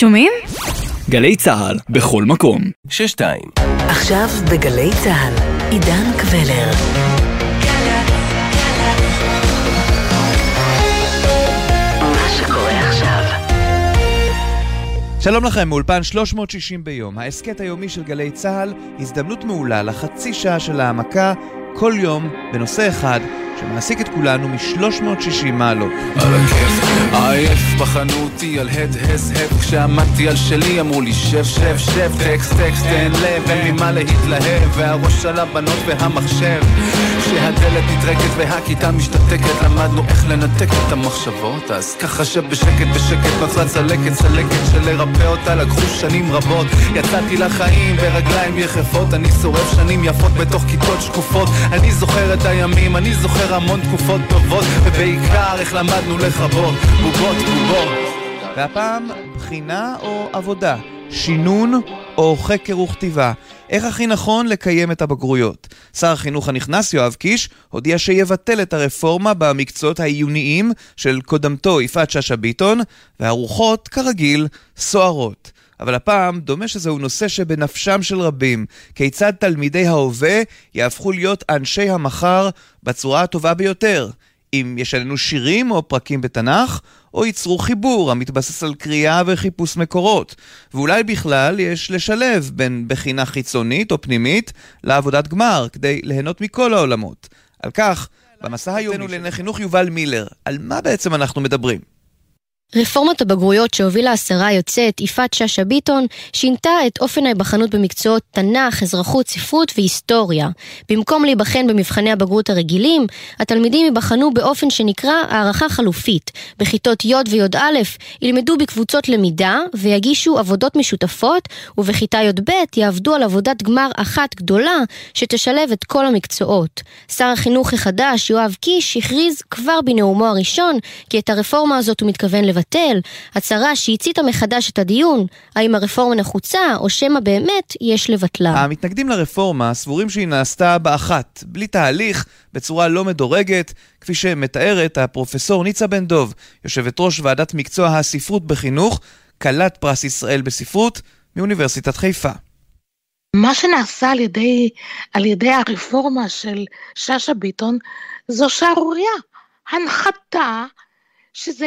שומעים? גלי צה"ל, בכל מקום. שש שתיים. עכשיו בגלי צה"ל, עידן קבלר. מה שקורה עכשיו. שלום לכם, מאולפן 360 ביום, ההסכת היומי של גלי צה"ל, הזדמנות מעולה לחצי שעה של העמקה, כל יום, בנושא אחד, שמעסיק את כולנו מ-360 מעלות. על הכיף, עייף בחנו אותי על הד הס הב כשעמדתי על שלי אמרו לי שב שב שב טקסט טקסט תן לב אין ממה להתלהב והראש על הבנות והמחשב כשהדלת נטרקת והכיתה משתתקת למדנו איך לנתק את המחשבות אז ככה שבשקט בשקט נוצרה צלקת צלקת שלרפא אותה לקחו שנים רבות יצאתי לחיים ברגליים יחפות אני שורף שנים יפות בתוך כיתות שקופות אני זוכר את הימים אני זוכר המון תקופות טובות ובעיקר איך למדנו לכבות בובות בובות והפעם, בחינה או עבודה, שינון או חקר וכתיבה. איך הכי נכון לקיים את הבגרויות? שר החינוך הנכנס, יואב קיש, הודיע שיבטל את הרפורמה במקצועות העיוניים של קודמתו יפעת שאשא ביטון, והרוחות, כרגיל, סוערות. אבל הפעם דומה שזהו נושא שבנפשם של רבים. כיצד תלמידי ההווה יהפכו להיות אנשי המחר בצורה הטובה ביותר? אם ישננו שירים או פרקים בתנ"ך, או ייצרו חיבור המתבסס על קריאה וחיפוש מקורות. ואולי בכלל יש לשלב בין בחינה חיצונית או פנימית לעבודת גמר, כדי ליהנות מכל העולמות. על כך, במסע היומי לענייני חינוך יובל מילר, על מה בעצם אנחנו מדברים? רפורמת הבגרויות שהובילה השרה היוצאת יפעת שאשא ביטון שינתה את אופן ההיבחנות במקצועות תנ"ך, אזרחות, ספרות והיסטוריה. במקום להיבחן במבחני הבגרות הרגילים, התלמידים ייבחנו באופן שנקרא הערכה חלופית. בכיתות י' וי"א ילמדו בקבוצות למידה ויגישו עבודות משותפות, ובכיתה י"ב יעבדו על עבודת גמר אחת גדולה שתשלב את כל המקצועות. שר החינוך החדש, יואב קיש, הכריז כבר בנאומו הראשון כי את הרפורמה הזאת הוא מתכוון לבטל. לבטל, הצהרה שהציתה מחדש את הדיון, האם הרפורמה נחוצה או שמא באמת יש לבטלה. המתנגדים לרפורמה סבורים שהיא נעשתה באחת, בלי תהליך, בצורה לא מדורגת, כפי שמתארת הפרופסור ניצה בן דוב, יושבת ראש ועדת מקצוע הספרות בחינוך, כלת פרס ישראל בספרות, מאוניברסיטת חיפה. מה שנעשה על ידי, על ידי הרפורמה של שאשא ביטון זו שערורייה. הנחתה שזה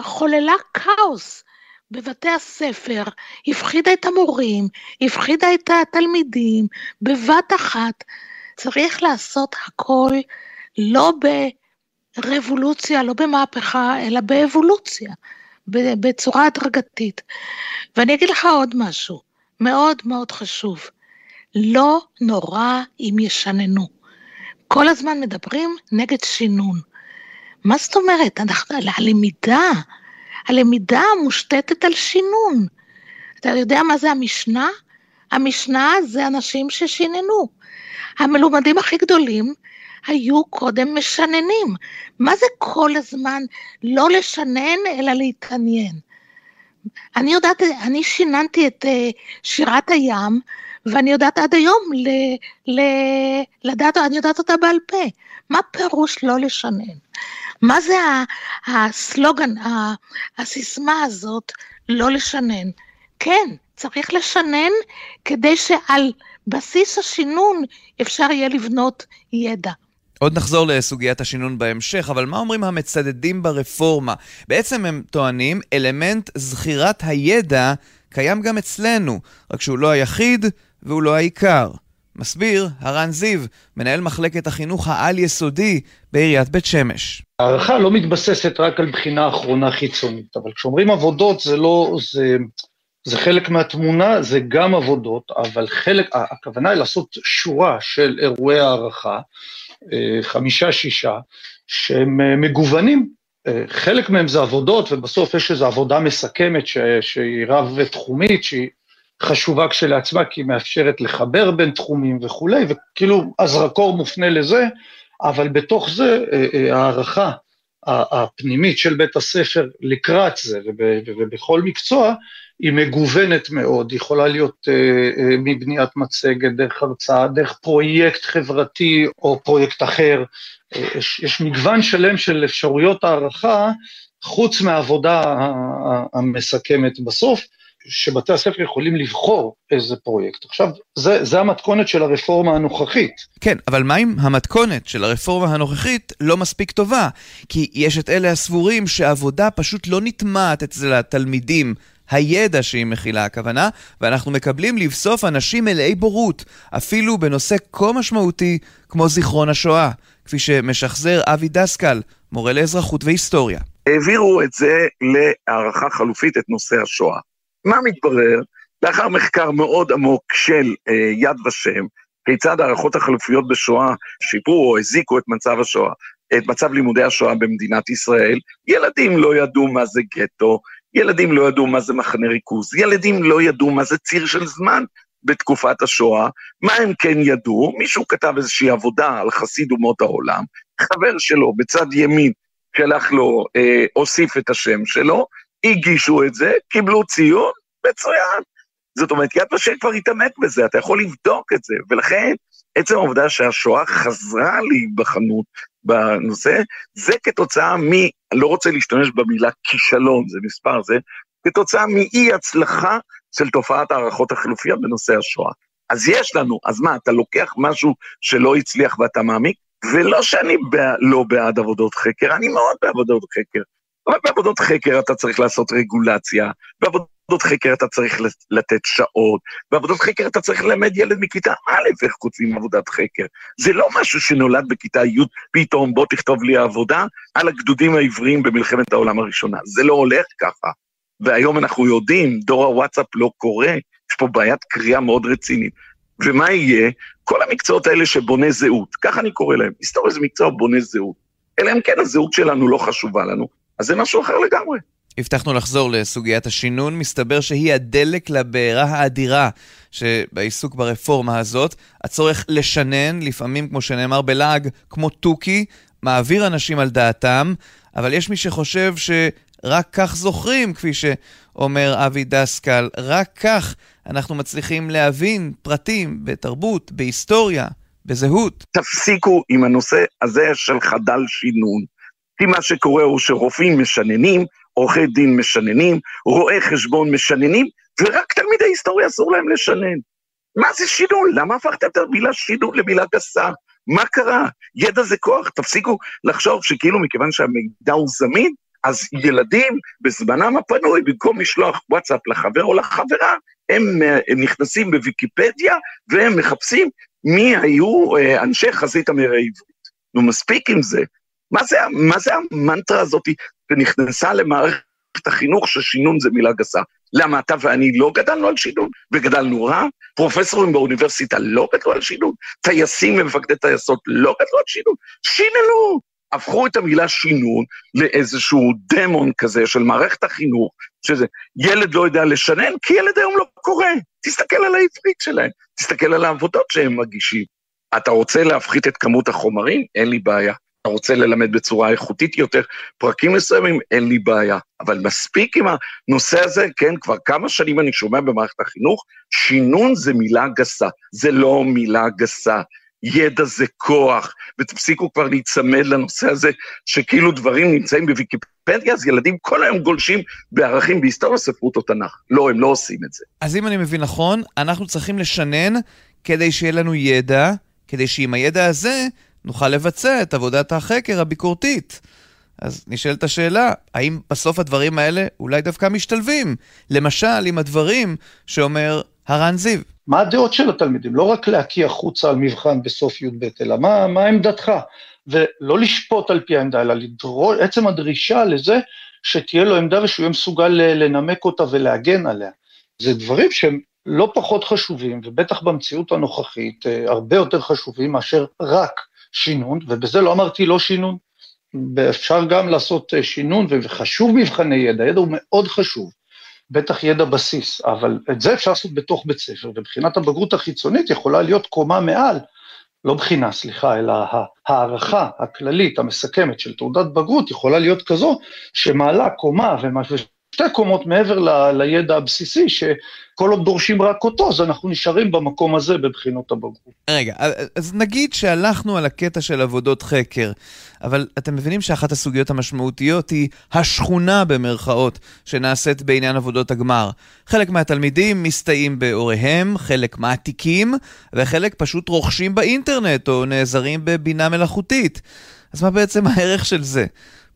חוללה כאוס בבתי הספר, הפחידה את המורים, הפחידה את התלמידים, בבת אחת. צריך לעשות הכל לא ברבולוציה, לא במהפכה, אלא באבולוציה, בצורה הדרגתית. ואני אגיד לך עוד משהו, מאוד מאוד חשוב. לא נורא אם ישננו. כל הזמן מדברים נגד שינון. מה זאת אומרת? אנחנו, הלמידה, הלמידה מושתתת על שינון. אתה יודע מה זה המשנה? המשנה זה אנשים ששיננו. המלומדים הכי גדולים היו קודם משננים. מה זה כל הזמן לא לשנן אלא להתעניין? אני יודעת, אני שיננתי את uh, שירת הים, ואני יודעת עד היום ל, ל, לדעת, אני יודעת אותה בעל פה. מה פירוש לא לשנן? מה זה הסלוגן, הסיסמה הזאת, לא לשנן? כן, צריך לשנן כדי שעל בסיס השינון אפשר יהיה לבנות ידע. עוד נחזור לסוגיית השינון בהמשך, אבל מה אומרים המצדדים ברפורמה? בעצם הם טוענים, אלמנט זכירת הידע קיים גם אצלנו, רק שהוא לא היחיד והוא לא העיקר. מסביר הרן זיו, מנהל מחלקת החינוך העל-יסודי בעיריית בית שמש. הערכה לא מתבססת רק על בחינה אחרונה חיצונית, אבל כשאומרים עבודות זה לא, זה, זה חלק מהתמונה, זה גם עבודות, אבל חלק, הכוונה היא לעשות שורה של אירועי הערכה, אה, חמישה-שישה, שהם אה, מגוונים. אה, חלק מהם זה עבודות, ובסוף יש איזו עבודה מסכמת ש, שהיא רב-תחומית, שהיא חשובה כשלעצמה, כי היא מאפשרת לחבר בין תחומים וכולי, וכאילו הזרקור מופנה לזה, אבל בתוך זה הערכה הפנימית של בית הספר לקראת זה, ובכל מקצוע, היא מגוונת מאוד, היא יכולה להיות uh, מבניית מצגת, דרך הרצאה, דרך פרויקט חברתי או פרויקט אחר. יש, יש מגוון שלם של אפשרויות הערכה, חוץ מהעבודה המסכמת בסוף, שבתי הספר יכולים לבחור איזה פרויקט. עכשיו, זה, זה המתכונת של הרפורמה הנוכחית. כן, אבל מה אם המתכונת של הרפורמה הנוכחית לא מספיק טובה? כי יש את אלה הסבורים שעבודה פשוט לא נטמעת אצל התלמידים. הידע שהיא מכילה הכוונה, ואנחנו מקבלים לבסוף אנשים מלאי בורות, אפילו בנושא כה משמעותי כמו זיכרון השואה, כפי שמשחזר אבי דסקל, מורה לאזרחות והיסטוריה. העבירו את זה להערכה חלופית, את נושא השואה. מה מתברר? לאחר מחקר מאוד עמוק של אה, יד ושם, כיצד הערכות החלופיות בשואה שיפרו או הזיקו את מצב השואה, את מצב לימודי השואה במדינת ישראל, ילדים לא ידעו מה זה גטו, ילדים לא ידעו מה זה מחנה ריכוז, ילדים לא ידעו מה זה ציר של זמן בתקופת השואה, מה הם כן ידעו? מישהו כתב איזושהי עבודה על חסיד אומות העולם, חבר שלו בצד ימין שלח לו, אה, הוסיף את השם שלו, הגישו את זה, קיבלו ציון, מצוין. זאת אומרת, יד ושם כבר התעמק בזה, אתה יכול לבדוק את זה, ולכן עצם העובדה שהשואה חזרה להיבחנות בנושא, זה כתוצאה מ... לא רוצה להשתמש במילה כישלון, זה מספר זה, כתוצאה מאי הצלחה של תופעת הערכות החלופיות בנושא השואה. אז יש לנו, אז מה, אתה לוקח משהו שלא הצליח ואתה מעמיק? ולא שאני בע, לא בעד עבודות חקר, אני מאוד בעבודות חקר. אבל בעבודות חקר אתה צריך לעשות רגולציה, בעבודות חקר אתה צריך לתת שעות, בעבודות חקר אתה צריך ללמד ילד מכיתה א' איך כותבים עבודת חקר. זה לא משהו שנולד בכיתה י', פתאום בוא תכתוב לי עבודה על הגדודים העבריים במלחמת העולם הראשונה. זה לא הולך ככה. והיום אנחנו יודעים, דור הוואטסאפ לא קורה, יש פה בעיית קריאה מאוד רצינית. ומה יהיה? כל המקצועות האלה שבוני זהות, ככה אני קורא להם, היסטוריה זה מקצוע בוני זהות. אלא אם כן הזהות שלנו לא חשובה לנו, אז זה משהו אחר לגמרי. הבטחנו לחזור לסוגיית השינון, מסתבר שהיא הדלק לבעירה האדירה שבעיסוק ברפורמה הזאת. הצורך לשנן, לפעמים, כמו שנאמר בלעג, כמו תוכי, מעביר אנשים על דעתם, אבל יש מי שחושב שרק כך זוכרים, כפי שאומר אבי דסקל, רק כך אנחנו מצליחים להבין פרטים בתרבות, בהיסטוריה, בזהות. תפסיקו עם הנושא הזה של חדל שינון. כי מה שקורה הוא שרופאים משננים, עורכי דין משננים, רואי חשבון משננים, ורק תלמידי היסטוריה אסור להם לשנן. מה זה שינון? למה הפכתם את המילה שינון למילה גסה? מה קרה? ידע זה כוח, תפסיקו לחשוב שכאילו מכיוון שהמידע הוא זמין, אז ילדים בזמנם הפנוי, במקום לשלוח וואטסאפ לחבר או לחברה, הם, הם נכנסים בוויקיפדיה והם מחפשים מי היו אה, אנשי חזית המראה העברית. נו, מספיק עם זה. מה זה, מה זה המנטרה הזאת שנכנסה למערכת החינוך ששינון זה מילה גסה? למה אתה ואני לא גדלנו על שינון, וגדלנו רע? פרופסורים באוניברסיטה לא גדלו על שינון? טייסים ומפקדי טייסות לא גדלו על שינון? שיננו! הפכו את המילה שינון לאיזשהו דמון כזה של מערכת החינוך, שזה ילד לא יודע לשנן, כי ילד היום לא קורא. תסתכל על העברית שלהם, תסתכל על העבודות שהם מגישים. אתה רוצה להפחית את כמות החומרים? אין לי בעיה. אתה רוצה ללמד בצורה איכותית יותר פרקים מסוימים, אין לי בעיה. אבל מספיק עם הנושא הזה, כן, כבר כמה שנים אני שומע במערכת החינוך, שינון זה מילה גסה. זה לא מילה גסה. ידע זה כוח, ותפסיקו כבר להיצמד לנושא הזה, שכאילו דברים נמצאים בוויקיפדיה, אז ילדים כל היום גולשים בערכים בהיסטוריה, ספרות או תנ"ך. לא, הם לא עושים את זה. אז אם אני מבין נכון, אנחנו צריכים לשנן כדי שיהיה לנו ידע, כדי שעם הידע הזה נוכל לבצע את עבודת החקר הביקורתית. אז נשאלת השאלה, האם בסוף הדברים האלה אולי דווקא משתלבים? למשל, עם הדברים שאומר הרן זיו. מה הדעות של התלמידים? לא רק להקיא החוצה על מבחן בסוף י"ב, אלא מה, מה עמדתך? ולא לשפוט על פי העמדה, אלא לדרוש, עצם הדרישה לזה שתהיה לו עמדה ושהוא יהיה מסוגל לנמק אותה ולהגן עליה. זה דברים שהם לא פחות חשובים, ובטח במציאות הנוכחית, אה, הרבה יותר חשובים מאשר רק שינון, ובזה לא אמרתי לא שינון. אפשר גם לעשות אה, שינון, וחשוב מבחני ידע, ידע הוא מאוד חשוב. בטח ידע בסיס, אבל את זה אפשר לעשות בתוך בית ספר, ובחינת הבגרות החיצונית יכולה להיות קומה מעל, לא בחינה, סליחה, אלא הערכה הכללית, המסכמת של תעודת בגרות יכולה להיות כזו שמעלה קומה שתי קומות מעבר ל, לידע הבסיסי, שכל עוד דורשים רק אותו, אז אנחנו נשארים במקום הזה בבחינות הבגרות. רגע, אז נגיד שהלכנו על הקטע של עבודות חקר, אבל אתם מבינים שאחת הסוגיות המשמעותיות היא השכונה במרכאות שנעשית בעניין עבודות הגמר. חלק מהתלמידים מסתייעים בהוריהם, חלק מעתיקים, וחלק פשוט רוכשים באינטרנט או נעזרים בבינה מלאכותית. אז מה בעצם הערך של זה?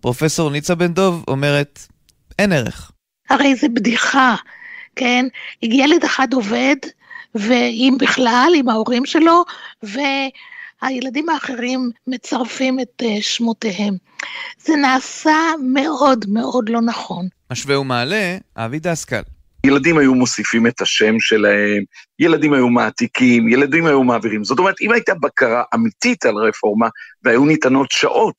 פרופסור ניצה בן דוב אומרת, אין ערך. הרי זה בדיחה, כן? ילד אחד עובד, ואם בכלל, עם ההורים שלו, והילדים האחרים מצרפים את אה, שמותיהם. זה נעשה מאוד מאוד לא נכון. משווה ומעלה, אבי דסקל. ילדים היו מוסיפים את השם שלהם, ילדים היו מעתיקים, ילדים היו מעבירים. זאת אומרת, אם הייתה בקרה אמיתית על רפורמה והיו ניתנות שעות,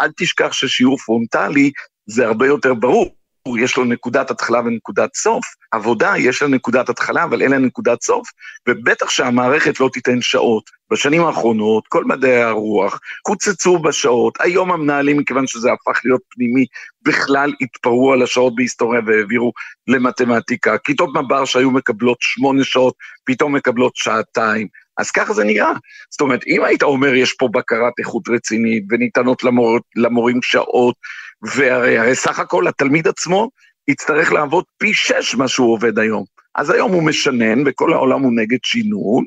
אל תשכח ששיעור פרונטלי זה הרבה יותר ברור. יש לו נקודת התחלה ונקודת סוף. עבודה, יש לה נקודת התחלה, אבל אין לה נקודת סוף, ובטח שהמערכת לא תיתן שעות. בשנים האחרונות, כל מדעי הרוח קוצצו בשעות. היום המנהלים, מכיוון שזה הפך להיות פנימי, בכלל התפרעו על השעות בהיסטוריה והעבירו למתמטיקה. כיתות מב"ר שהיו מקבלות שמונה שעות, פתאום מקבלות שעתיים. אז ככה זה נראה. זאת אומרת, אם היית אומר, יש פה בקרת איכות רצינית, וניתנות למור, למורים שעות, והרי סך הכל התלמיד עצמו יצטרך לעבוד פי שש מה שהוא עובד היום. אז היום הוא משנן, וכל העולם הוא נגד שינון,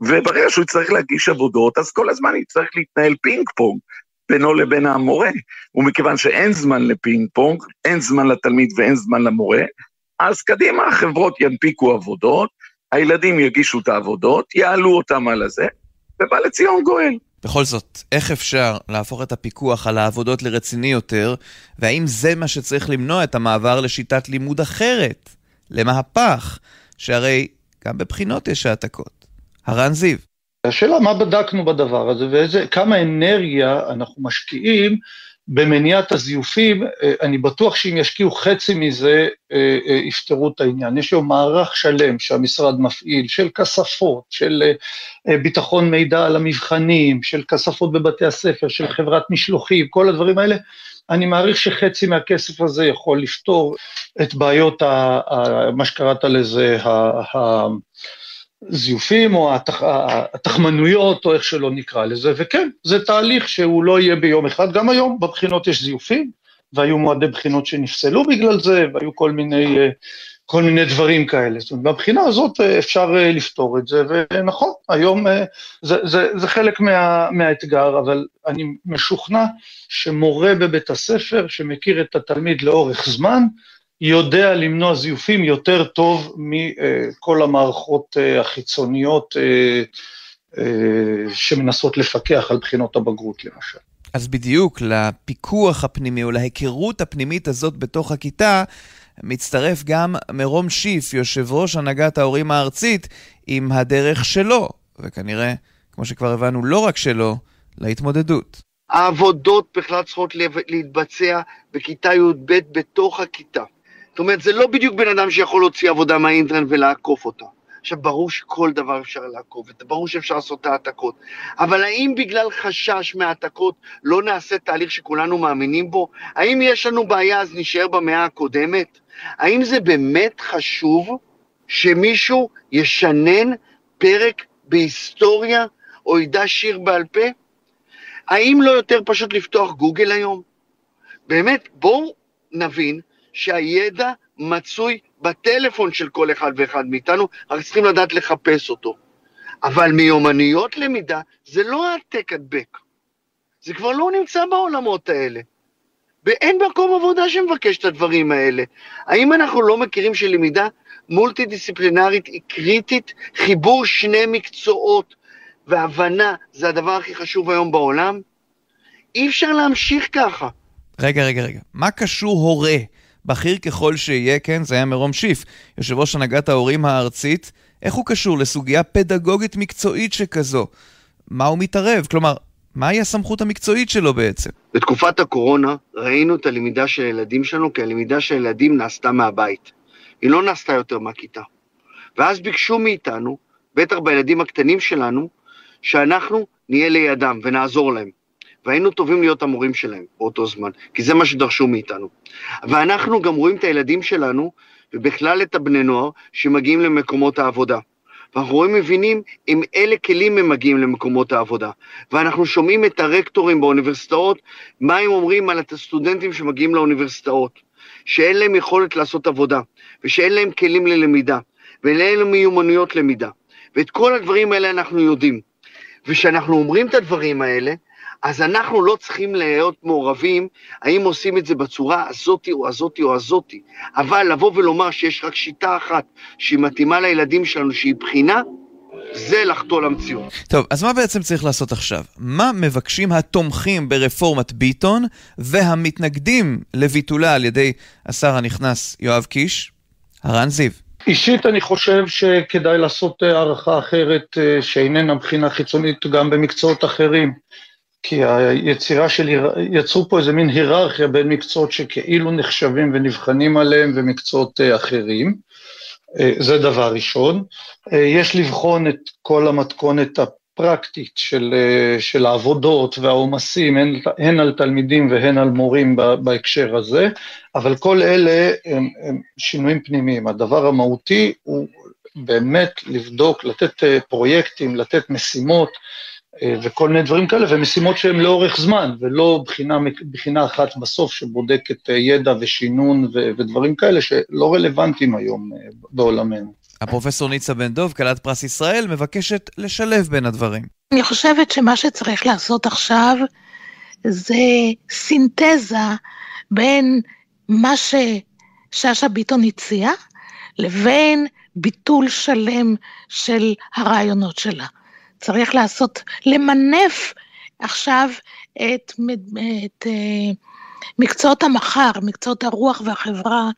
וברגע שהוא יצטרך להגיש עבודות, אז כל הזמן יצטרך להתנהל פינג פונג בינו לבין המורה. ומכיוון שאין זמן לפינג פונג, אין זמן לתלמיד ואין זמן למורה, אז קדימה, החברות ינפיקו עבודות, הילדים יגישו את העבודות, יעלו אותם על הזה, ובא לציון גואל. בכל זאת, איך אפשר להפוך את הפיקוח על העבודות לרציני יותר, והאם זה מה שצריך למנוע את המעבר לשיטת לימוד אחרת, למהפך, שהרי גם בבחינות יש העתקות. הרן זיו. השאלה מה בדקנו בדבר הזה, וכמה אנרגיה אנחנו משקיעים במניעת הזיופים, אה, אני בטוח שאם ישקיעו חצי מזה, אה, אה, יפתרו את העניין. יש היום מערך שלם שהמשרד מפעיל, של כספות, של ביטחון מידע על המבחנים, של כספות בבתי הספר, של חברת משלוחים, כל הדברים האלה. אני מעריך שחצי מהכסף הזה יכול לפתור את בעיות, מה שקראת לזה, זיופים או התח... התחמנויות או איך שלא נקרא לזה, וכן, זה תהליך שהוא לא יהיה ביום אחד, גם היום בבחינות יש זיופים, והיו מועדי בחינות שנפסלו בגלל זה, והיו כל מיני, כל מיני דברים כאלה. זאת אומרת, מהבחינה הזאת אפשר לפתור את זה, ונכון, היום זה, זה, זה חלק מה, מהאתגר, אבל אני משוכנע שמורה בבית הספר, שמכיר את התלמיד לאורך זמן, יודע למנוע זיופים יותר טוב מכל המערכות אה, החיצוניות אה, אה, שמנסות לפקח על בחינות הבגרות למשל. אז בדיוק לפיקוח הפנימי או להיכרות הפנימית הזאת בתוך הכיתה, מצטרף גם מרום שיף, יושב ראש הנהגת ההורים הארצית, עם הדרך שלו, וכנראה, כמו שכבר הבנו, לא רק שלו, להתמודדות. העבודות בכלל צריכות להתבצע בכיתה י"ב בתוך הכיתה. זאת אומרת, זה לא בדיוק בן אדם שיכול להוציא עבודה מהאינטרנט ולעקוף אותה. עכשיו, ברור שכל דבר אפשר לעקוף, ברור שאפשר לעשות את העתקות, אבל האם בגלל חשש מהעתקות לא נעשה תהליך שכולנו מאמינים בו? האם יש לנו בעיה אז נשאר במאה הקודמת? האם זה באמת חשוב שמישהו ישנן פרק בהיסטוריה או ידע שיר בעל פה? האם לא יותר פשוט לפתוח גוגל היום? באמת, בואו נבין שהידע מצוי בטלפון של כל אחד ואחד מאיתנו, רק צריכים לדעת לחפש אותו. אבל מיומנויות למידה זה לא העתק הדבק. זה כבר לא נמצא בעולמות האלה. ואין מקום עבודה שמבקש את הדברים האלה. האם אנחנו לא מכירים שלמידה מולטי דיסציפלינרית היא קריטית? חיבור שני מקצועות והבנה זה הדבר הכי חשוב היום בעולם? אי אפשר להמשיך ככה. רגע, רגע, רגע. מה קשור הורה בכיר ככל שיהיה, כן, זה היה מרום שיף, יושב ראש הנהגת ההורים הארצית, איך הוא קשור לסוגיה פדגוגית מקצועית שכזו? מה הוא מתערב? כלומר, מהי הסמכות המקצועית שלו בעצם? בתקופת הקורונה ראינו את הלמידה של הילדים שלנו, כי הלמידה של הילדים נעשתה מהבית. היא לא נעשתה יותר מהכיתה. ואז ביקשו מאיתנו, בטח בילדים הקטנים שלנו, שאנחנו נהיה לידם ונעזור להם. והיינו טובים להיות המורים שלהם באותו זמן, כי זה מה שדרשו מאיתנו. ואנחנו גם רואים את הילדים שלנו, ובכלל את הבני נוער, שמגיעים למקומות העבודה. ואנחנו רואים, מבינים עם אילו כלים הם מגיעים למקומות העבודה. ואנחנו שומעים את הרקטורים באוניברסיטאות, מה הם אומרים על הסטודנטים שמגיעים לאוניברסיטאות, שאין להם יכולת לעשות עבודה, ושאין להם כלים ללמידה, ואין להם מיומנויות למידה. ואת כל הדברים האלה אנחנו יודעים. וכשאנחנו אומרים את הדברים האלה, אז אנחנו לא צריכים להיות מעורבים, האם עושים את זה בצורה הזאתי או הזאתי או הזאתי, אבל לבוא ולומר שיש רק שיטה אחת שהיא מתאימה לילדים שלנו, שהיא בחינה, זה לחטוא למציאות. טוב, אז מה בעצם צריך לעשות עכשיו? מה מבקשים התומכים ברפורמת ביטון והמתנגדים לביטולה על ידי השר הנכנס יואב קיש? הרן זיו. אישית אני חושב שכדאי לעשות הערכה אחרת אה, שאיננה מבחינה חיצונית גם במקצועות אחרים. כי היצירה של, יצרו פה איזה מין היררכיה בין מקצועות שכאילו נחשבים ונבחנים עליהם ומקצועות אה, אחרים. אה, זה דבר ראשון. אה, יש לבחון את כל המתכונת הפרקטית של, של העבודות והעומסים, הן, הן על תלמידים והן על מורים בהקשר הזה, אבל כל אלה הם, הם שינויים פנימיים. הדבר המהותי הוא באמת לבדוק, לתת פרויקטים, לתת משימות, וכל מיני דברים כאלה, ומשימות שהן לאורך זמן, ולא בחינה, בחינה אחת בסוף שבודקת אה, ידע ושינון ו, ודברים כאלה שלא רלוונטיים היום אה, בעולמנו. הפרופסור ניצה בן דב, כלת פרס ישראל, מבקשת לשלב בין הדברים. אני חושבת שמה שצריך לעשות עכשיו זה סינתזה בין מה ששאשא ביטון הציעה לבין ביטול שלם של הרעיונות שלה. צריך לעשות, למנף עכשיו את, את uh, מקצועות המחר, מקצועות הרוח והחברה,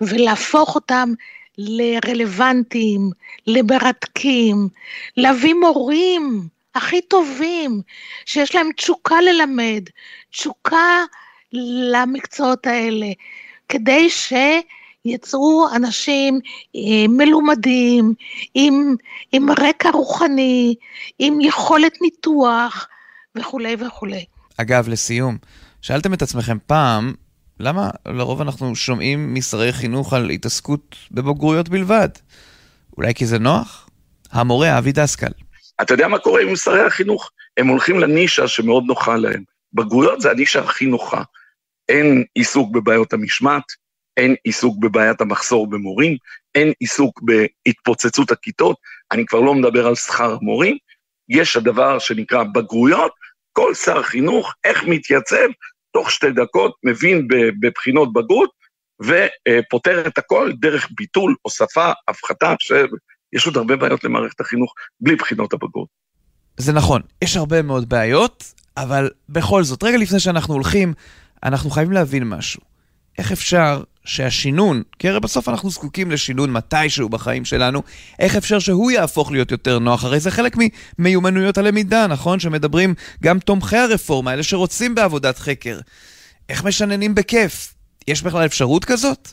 ולהפוך אותם לרלוונטיים, למרתקים, להביא מורים הכי טובים, שיש להם תשוקה ללמד, תשוקה למקצועות האלה, כדי ש... יצרו אנשים אה, מלומדים, עם, עם רקע רוחני, עם יכולת ניתוח וכולי וכולי. אגב, לסיום, שאלתם את עצמכם פעם, למה לרוב אנחנו שומעים משרי חינוך על התעסקות בבוגרויות בלבד? אולי כי זה נוח? המורה אבי דסקל. אתה יודע מה קורה עם משרי החינוך? הם הולכים לנישה שמאוד נוחה להם. בגרויות זה הנישה הכי נוחה. אין עיסוק בבעיות המשמעת, אין עיסוק בבעיית המחסור במורים, אין עיסוק בהתפוצצות הכיתות, אני כבר לא מדבר על שכר המורים, יש הדבר שנקרא בגרויות, כל שר חינוך, איך מתייצב, תוך שתי דקות מבין בבחינות בגרות, ופותר את הכל דרך ביטול, הוספה, הפחתה, שיש עוד הרבה בעיות למערכת החינוך בלי בחינות הבגרות. זה נכון, יש הרבה מאוד בעיות, אבל בכל זאת, רגע לפני שאנחנו הולכים, אנחנו חייבים להבין משהו. איך אפשר שהשינון, כי הרי בסוף אנחנו זקוקים לשינון מתישהו בחיים שלנו, איך אפשר שהוא יהפוך להיות יותר נוח? הרי זה חלק ממיומנויות הלמידה, נכון? שמדברים גם תומכי הרפורמה, אלה שרוצים בעבודת חקר. איך משננים בכיף? יש בכלל אפשרות כזאת?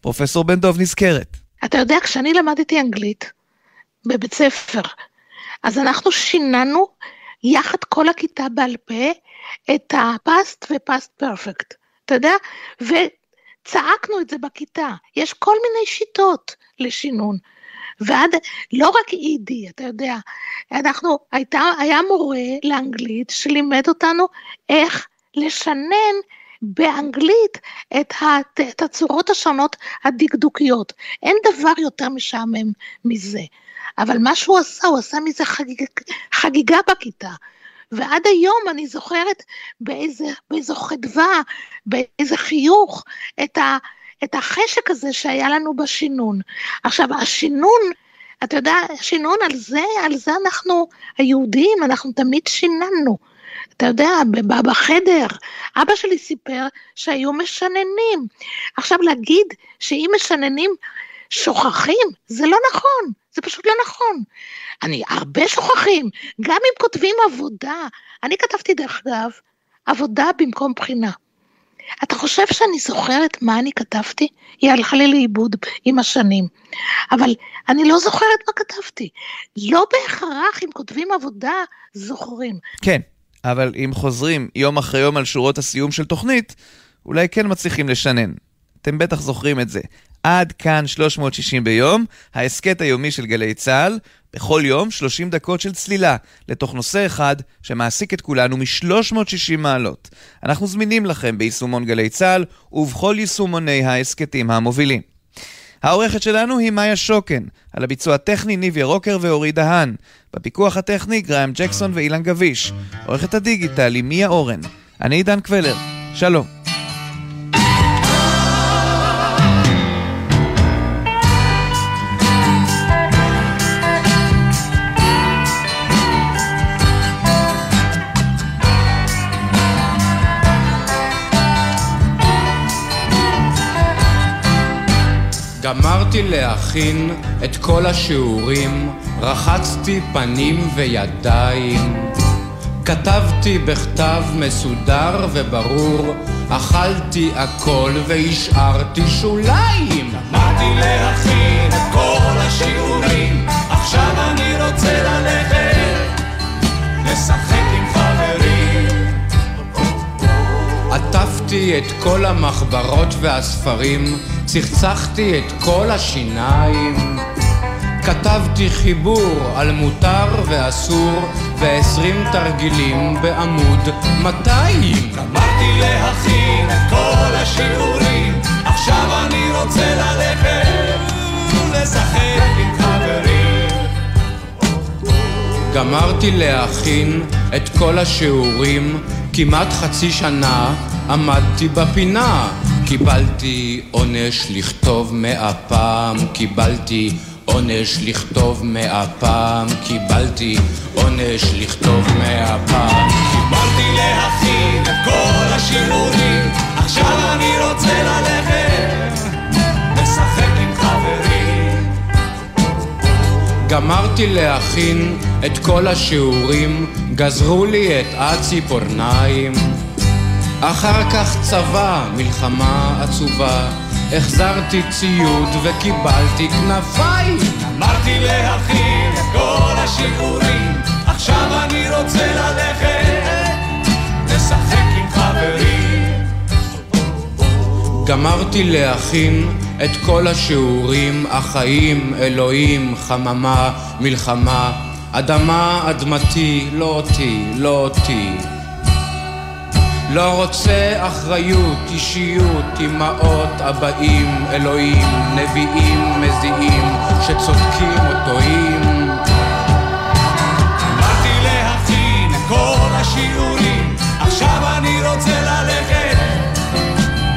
פרופסור בן דב נזכרת. אתה יודע, כשאני למדתי אנגלית בבית ספר, אז אנחנו שיננו יחד כל הכיתה בעל פה את ה-past ו-past perfect. אתה יודע? צעקנו את זה בכיתה, יש כל מיני שיטות לשינון. ועד, לא רק אידי, אתה יודע, אנחנו, הייתה, היה מורה לאנגלית שלימד אותנו איך לשנן באנגלית את, הת, את הצורות השונות הדקדוקיות. אין דבר יותר משעמם מזה. אבל מה שהוא עשה, הוא עשה מזה חגיג, חגיגה בכיתה. ועד היום אני זוכרת באיזה, באיזו חדווה, באיזה חיוך, את, ה, את החשק הזה שהיה לנו בשינון. עכשיו, השינון, אתה יודע, שינון על זה, על זה אנחנו היהודים, אנחנו תמיד שיננו. אתה יודע, בחדר, אבא שלי סיפר שהיו משננים. עכשיו להגיד שאם משננים שוכחים, זה לא נכון, זה פשוט לא נכון. אני, הרבה שוכחים, גם אם כותבים עבודה. אני כתבתי, דרך אגב, עבודה במקום בחינה. אתה חושב שאני זוכרת מה אני כתבתי? היא הלכה לי לאיבוד עם השנים. אבל אני לא זוכרת מה כתבתי. לא בהכרח אם כותבים עבודה, זוכרים. כן, אבל אם חוזרים יום אחרי יום על שורות הסיום של תוכנית, אולי כן מצליחים לשנן. אתם בטח זוכרים את זה. עד כאן 360 ביום, ההסכת היומי של גלי צה"ל, בכל יום 30 דקות של צלילה, לתוך נושא אחד שמעסיק את כולנו מ-360 מעלות. אנחנו זמינים לכם ביישומון גלי צה"ל ובכל יישומוני ההסכתים המובילים. העורכת שלנו היא מאיה שוקן, על הביצוע הטכני ניב ירוקר ואורי דהן, בפיקוח הטכני גריים ג'קסון ואילן גביש, עורכת הדיגיטל היא מיה אורן. אני עידן קבלר, שלום. גמרתי להכין את כל השיעורים, רחצתי פנים וידיים. כתבתי בכתב מסודר וברור, אכלתי הכל והשארתי שוליים. גמרתי להכין את כל השיעורים, עכשיו אני רוצה ללכת, לשחק עם עטפתי את כל המחברות והספרים, צחצחתי את כל השיניים. כתבתי חיבור על מותר ואסור ועשרים תרגילים בעמוד 200. גמרתי להכין את כל השיעורים, עכשיו אני רוצה ללכת לשחק עם חברים. גמרתי להכין את כל השיעורים, כמעט חצי שנה עמדתי בפינה. קיבלתי עונש לכתוב מאה פעם, קיבלתי עונש לכתוב מאה פעם, קיבלתי עונש לכתוב מאה פעם. קיבלתי להכין את כל השיעורים, עכשיו אני רוצה ללכת לשחק עם חברים. גמרתי להכין את כל השיעורים, גזרו לי את הציפורניים. אחר כך צבא, מלחמה עצובה, החזרתי ציוד וקיבלתי כנפיים. אמרתי להכין את כל השיעורים, עכשיו אני רוצה ללכת לשחק עם חברים. גמרתי להכין את כל השיעורים, החיים, אלוהים, חממה, מלחמה, אדמה, אדמתי, לא אותי, לא אותי. לא רוצה אחריות, אישיות, אמהות, אבאים, אלוהים, נביאים, מזיעים, שצודקים או טועים. אמרתי להכין את כל השיעורים, עכשיו אני רוצה ללכת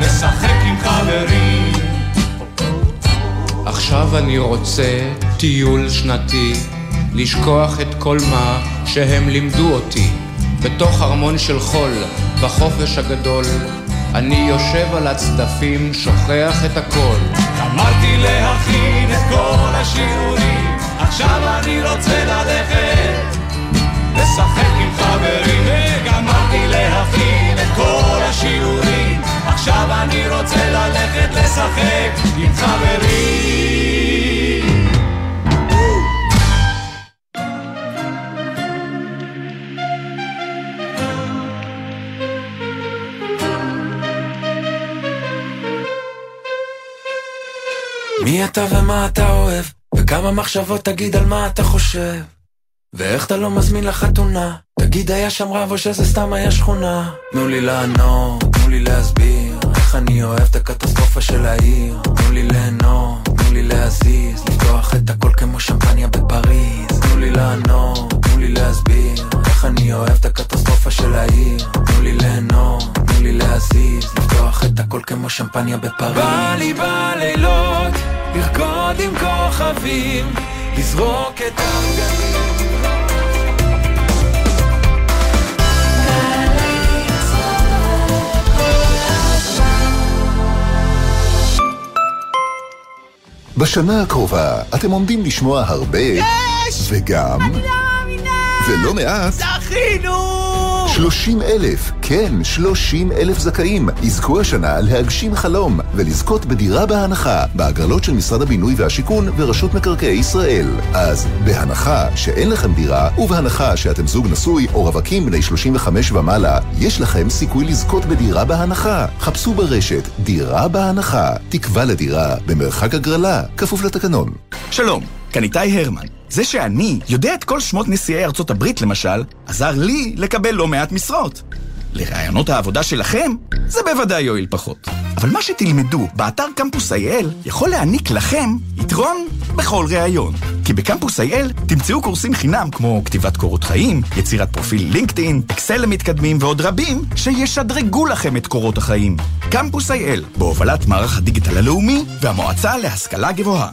לשחק עם חברים. עכשיו אני רוצה טיול שנתי, לשכוח את כל מה שהם לימדו אותי. בתוך ארמון של חול, בחופש הגדול, אני יושב על הצדפים, שוכח את הכל. גמרתי להכין את כל השיעורים, עכשיו אני רוצה ללכת לשחק עם חברים. גמרתי להכין את כל השיעורים, עכשיו אני רוצה ללכת לשחק עם חברים. מי אתה ומה אתה אוהב, וכמה מחשבות תגיד על מה אתה חושב. ואיך אתה לא מזמין לחתונה, תגיד היה שם רב או שזה סתם היה שכונה. תנו לי לענות, תנו לי להסביר, איך אני אוהב את הקטסטרופה של העיר. תנו לי ליהנות, תנו לי להזיז, לפתוח את הכל כמו שמפניה בפריז. תנו לי לענות, תנו לי להסביר, איך אני אוהב את הקטסטרופה של העיר. תנו לי ליהנות, תנו לי להזיז, לפתוח את הכל כמו שמפניה בפריז. בא לי בלילות, לרקוד עם כוכבים, לזרוק את הבגדים. בשנה הקרובה אתם עומדים לשמוע הרבה... יש! וגם... אני לא מאמינה! ולא מעט... זכינו! 30 אלף, כן, 30 אלף זכאים יזכו השנה להגשים חלום ולזכות בדירה בהנחה בהגרלות של משרד הבינוי והשיכון ורשות מקרקעי ישראל. אז בהנחה שאין לכם דירה ובהנחה שאתם זוג נשוי או רווקים בני 35 ומעלה, יש לכם סיכוי לזכות בדירה בהנחה. חפשו ברשת דירה בהנחה, תקווה לדירה במרחק הגרלה, כפוף לתקנון. שלום, כאן איתי הרמן. זה שאני יודע את כל שמות נשיאי ארצות הברית, למשל, עזר לי לקבל לא מעט משרות. לרעיונות העבודה שלכם, זה בוודאי יועיל פחות. אבל מה שתלמדו באתר קמפוס IL יכול להעניק לכם יתרון בכל ראיון. כי בקמפוס IL תמצאו קורסים חינם כמו כתיבת קורות חיים, יצירת פרופיל לינקדאין, אקסל למתקדמים ועוד רבים שישדרגו לכם את קורות החיים. קמפוס IL, בהובלת מערך הדיגיטל הלאומי והמועצה להשכלה גבוהה.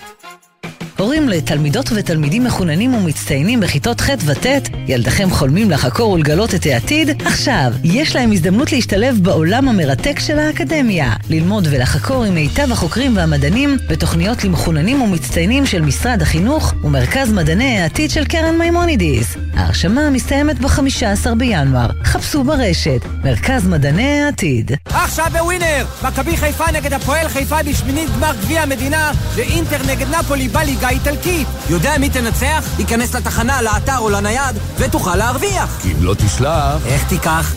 הורים לתלמידות ותלמידים מחוננים ומצטיינים בכיתות ח' וט', ילדיכם חולמים לחקור ולגלות את העתיד? עכשיו, יש להם הזדמנות להשתלב בעולם המרתק של האקדמיה. ללמוד ולחקור עם מיטב החוקרים והמדענים בתוכניות למחוננים ומצטיינים של משרד החינוך ומרכז מדעני העתיד של קרן מימונידיס. ההרשמה מסתיימת ב-15 בינואר. חפשו ברשת, מרכז מדעני העתיד. עכשיו בווינר! מכבי חיפה נגד הפועל חיפה בשמינית גמר גביע המדינה ואינטר נגד נפולי בליגה האיטלקית. יודע מי תנצח? ייכנס לתחנה, לאתר או לנייד ותוכל להרוויח. כי אם לא תסלח... איך תיקח?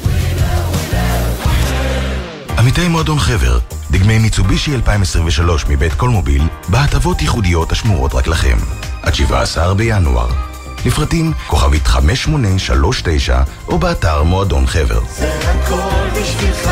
עמיתי מועדון חבר, דגמי מיצובישי 2023 מבית קולמוביל, בהטבות ייחודיות השמורות רק לכם. עד 17 בינואר. לפרטים כוכבית 5839 או באתר מועדון חבר. זה הכל בשבילך